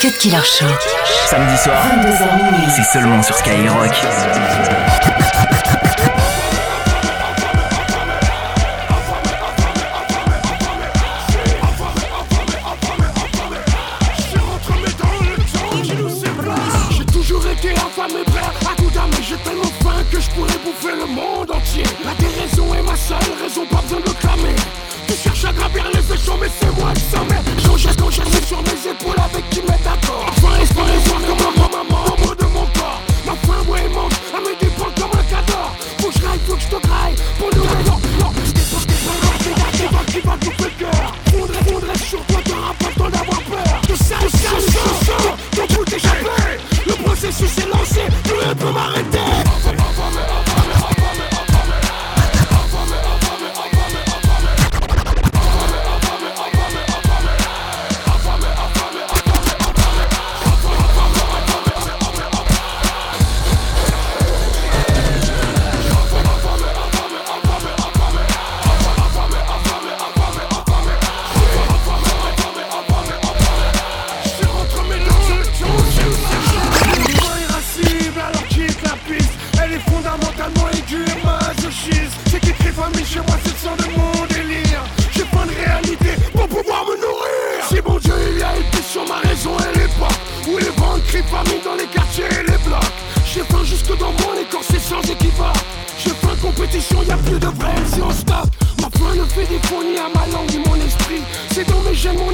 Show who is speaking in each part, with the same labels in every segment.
Speaker 1: Cut Killer Show.
Speaker 2: Samedi soir,
Speaker 1: 22h minuit.
Speaker 2: c'est seulement sur Skyrock.
Speaker 3: J'ai toujours été affamé, prêt à tout damer. J'ai tellement faim que je pourrais bouffer le monde entier. La déraison est ma seule raison, pas besoin de clamer. Tu cherches à gravir les échelons, mais c'est moi qui s'en mets. J'en jette quand je sur mes épaules compétition y a plus de vrai si on stop Ma faim ne fait ni à ma langue ni mon esprit. C'est dans mes gènes mon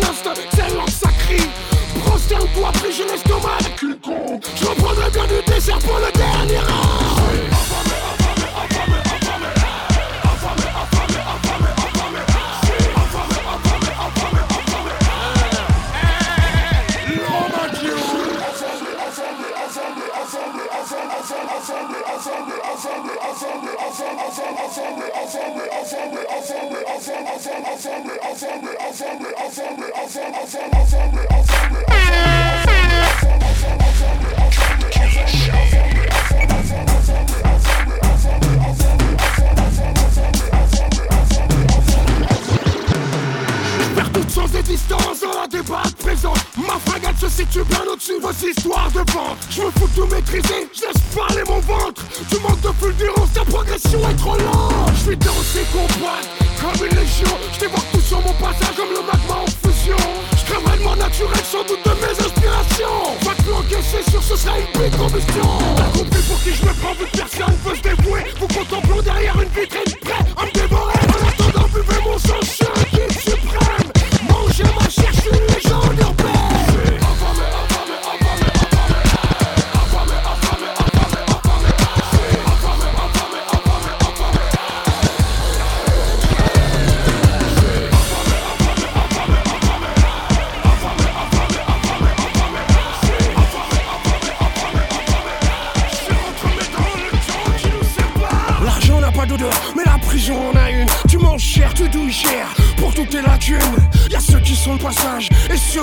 Speaker 3: dans Ma se situe bien au-dessus de vos histoires de vente. Je me fous tout maîtriser, laisse mon ventre. Tu manques de fulgurance, ta progression est trop lente. Je suis dans ces combats comme une légion Je tout sur mon passage comme le magma en fusion. Je de mon naturel sans doute de mes inspirations. Va planquer, c'est sûr ce sera une belle combustion. T'as compris pour qui je me prends vu que personne veut se dévouer. Vous contemplons derrière une vitrine prêt à me dévorer. En attendant buvez mon sang, je suis suprême Mangez ma chair, je suis une légende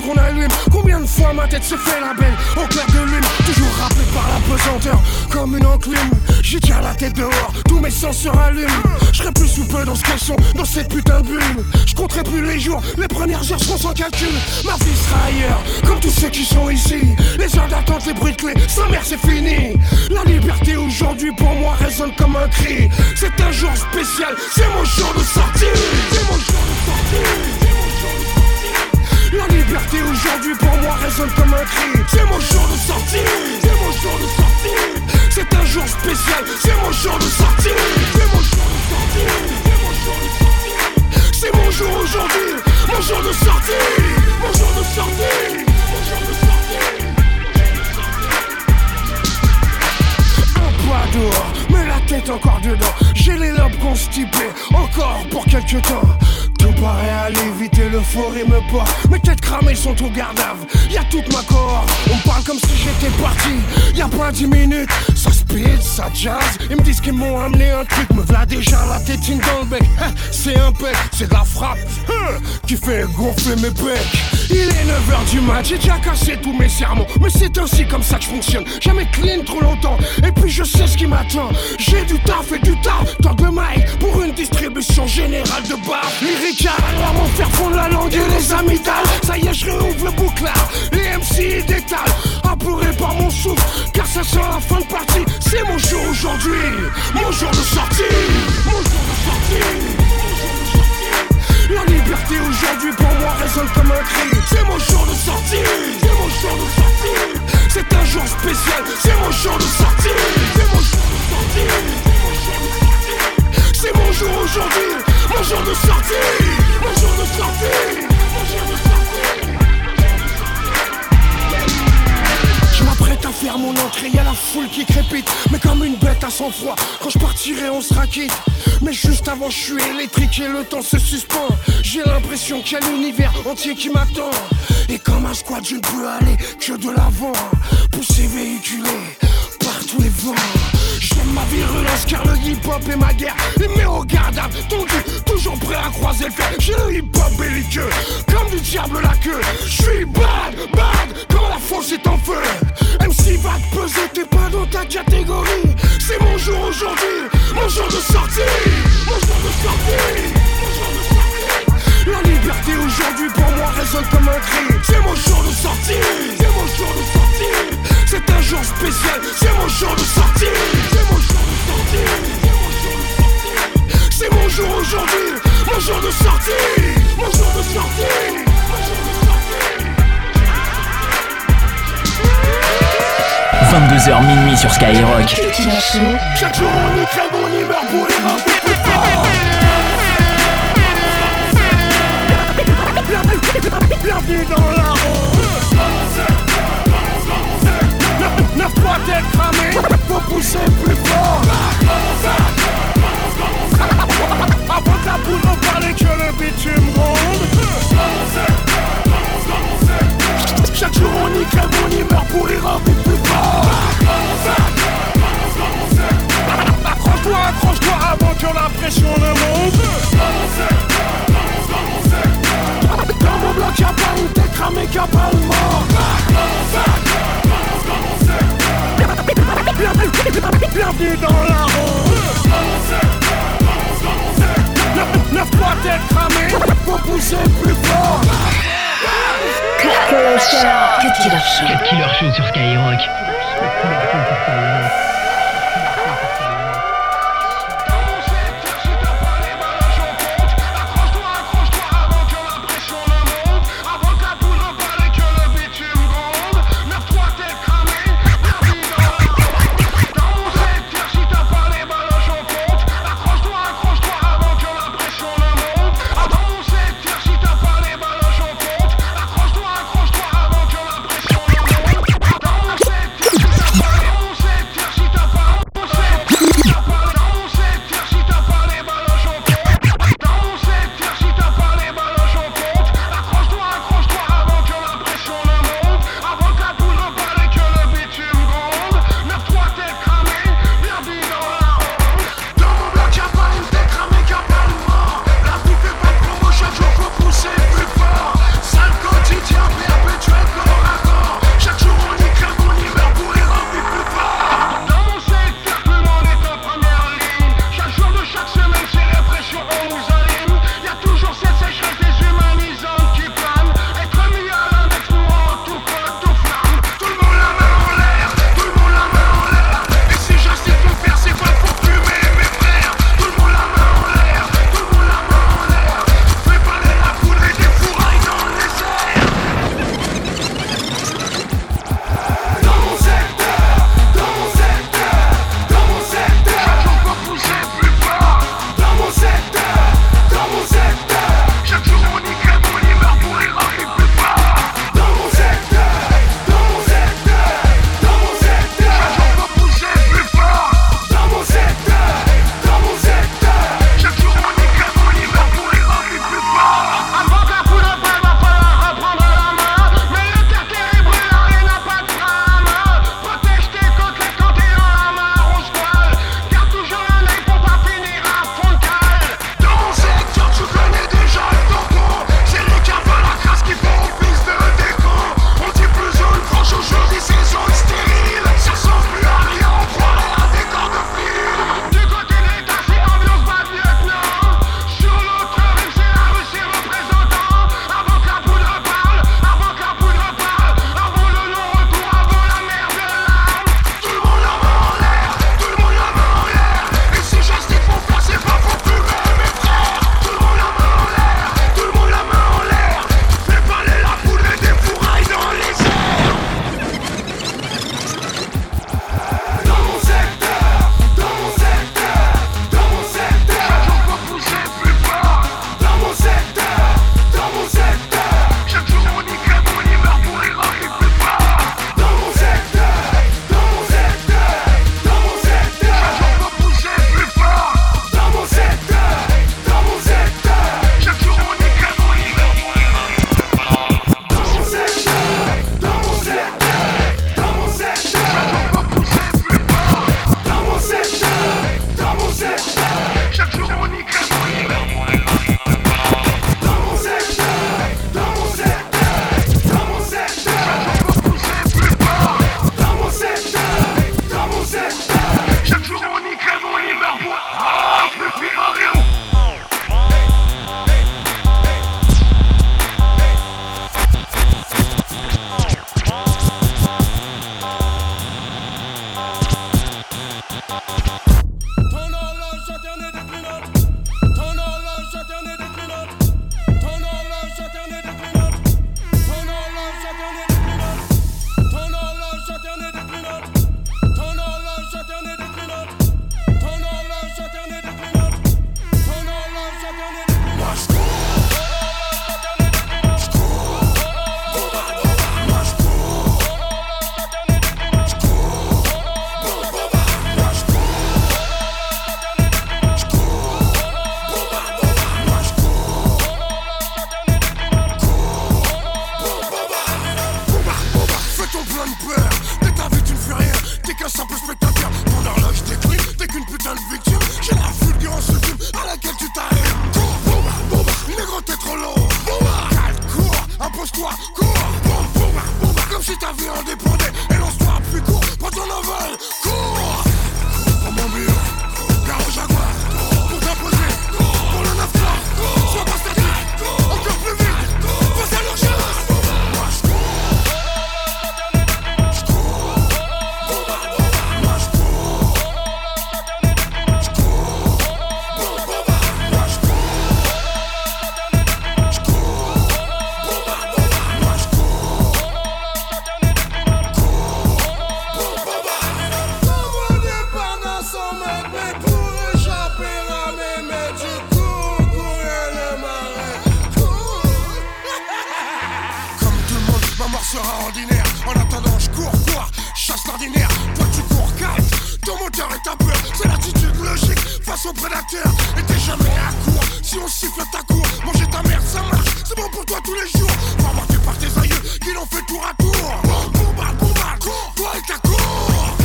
Speaker 3: qu'on allume. Combien de fois ma tête s'est fait la belle au clair de lune? Toujours rappelé par la pesanteur comme une enclume. J'ai déjà la tête dehors, tous mes sens se rallument. Je plus sous peu dans ce caisson, dans cette putain de bulle. Je compterai plus les jours, les premières heures seront sans calcul. Ma vie sera ailleurs, comme tous ceux qui sont ici. Les heures d'attente, les bruits de clés, sans mère c'est fini. La liberté aujourd'hui pour moi résonne comme un cri. C'est un jour spécial, c'est mon jour de sortie. C'est mon jour de sortie. Comme un cri. C'est mon jour de sortie. C'est mon jour de sortie. C'est un jour spécial, c'est mon jour de sortie. C'est mon jour de sortie. C'est mon jour de sortie. C'est mon jour aujourd'hui, mon jour de sortie. Mon jour de sortie. Mon jour de sortie. Un pas dehors, mais la tête encore dedans. J'ai les lobes constipés, encore pour quelques temps. Aller vite et l'euphorie me porte. Mes têtes cramées sont au gardave, y'a toute ma cohorte. On parle comme si j'étais parti, y'a pas dix minutes. Ça speed, ça jazz. Ils me disent qu'ils m'ont amené un truc, me v'là déjà la tétine dans le bec. Hein, C'est un bec, c'est de la frappe hein, qui fait gonfler mes becs. Il est 9h du match, j'ai déjà cassé tous mes sermons. Mais c'est ainsi comme ça que je fonctionne. Jamais clean trop longtemps, et puis je sais ce qui m'attend. J'ai du taf et du taf, direction générale de bar. Lyrica, à mon faire fondre la langue et les amygdales. Ça y est, je réouvre le bouclard, les MC détalent. Apeuré par mon souffle, car ça sera la fin de partie. C'est mon jour aujourd'hui, mon jour de sortie. Mon jour de sortie. La liberté aujourd'hui pour moi résonne comme un cri. C'est mon jour de sortie. Mais juste avant je suis électrique et le temps se suspend. J'ai l'impression qu'il y a l'univers entier qui m'attend. Et comme un squad je ne peux aller que de l'avant. Poussé véhiculé par tous les vents J'aime ma virulence car le hip-hop est ma guerre. Les au garde tendu, toujours prêt à croiser le fer. J'ai le hip-hop belliqueux, comme du diable la queue. Je suis bad, bad, quand la fosse est en feu. MC va te peser, t'es pas dans ta catégorie. C'est mon jour aujourd'hui, mon jour de sortie. Mon jour de sortie, mon jour de sortie. La liberté aujourd'hui pour moi résonne comme un cri. C'est mon jour de sortie, c'est mon jour de sortie C'est un jour spécial, c'est mon jour de sortie C'est mon jour de sortie, c'est mon jour de sortie C'est mon jour aujourd'hui, mon jour de sortie Mon jour de sortie, mon jour de sortie
Speaker 2: 22h minuit sur Skyrock.
Speaker 3: Chaque jour on y crève, on y meurt pour les Bienvenue dans la rose Neuf- fois tête cramée, faut pousser plus fort. Avant que la boule en parler que le bitume gronde. Chaque jour on y crève, on y meurt pour les rapper plus fort. Accroche-toi, accroche-toi avant que la pression ne monte. Dans mon bloc y'a pas une tête cramée y'a pas le mort Bienvenue, bienvenue dans la rose Neuf- fois tête cramée, faut pousser plus fort
Speaker 1: Cut Killer Show.
Speaker 2: Cut Killer Show sur Skyrock?
Speaker 3: Et t'es jamais à court. Si on siffle ta cour Manger ta mère ça marche. C'est bon pour toi tous les jours. Formaté par tes aïeux Qui l'ont fait tour à tour. Bombarde, bombarde Toi et ta cour.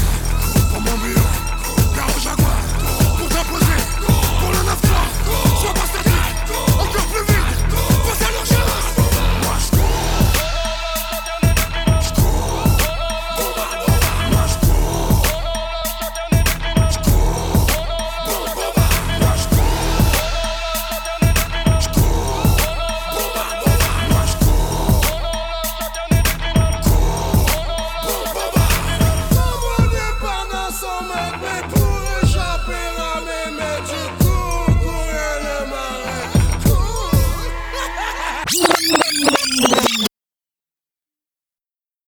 Speaker 3: Pour mon mur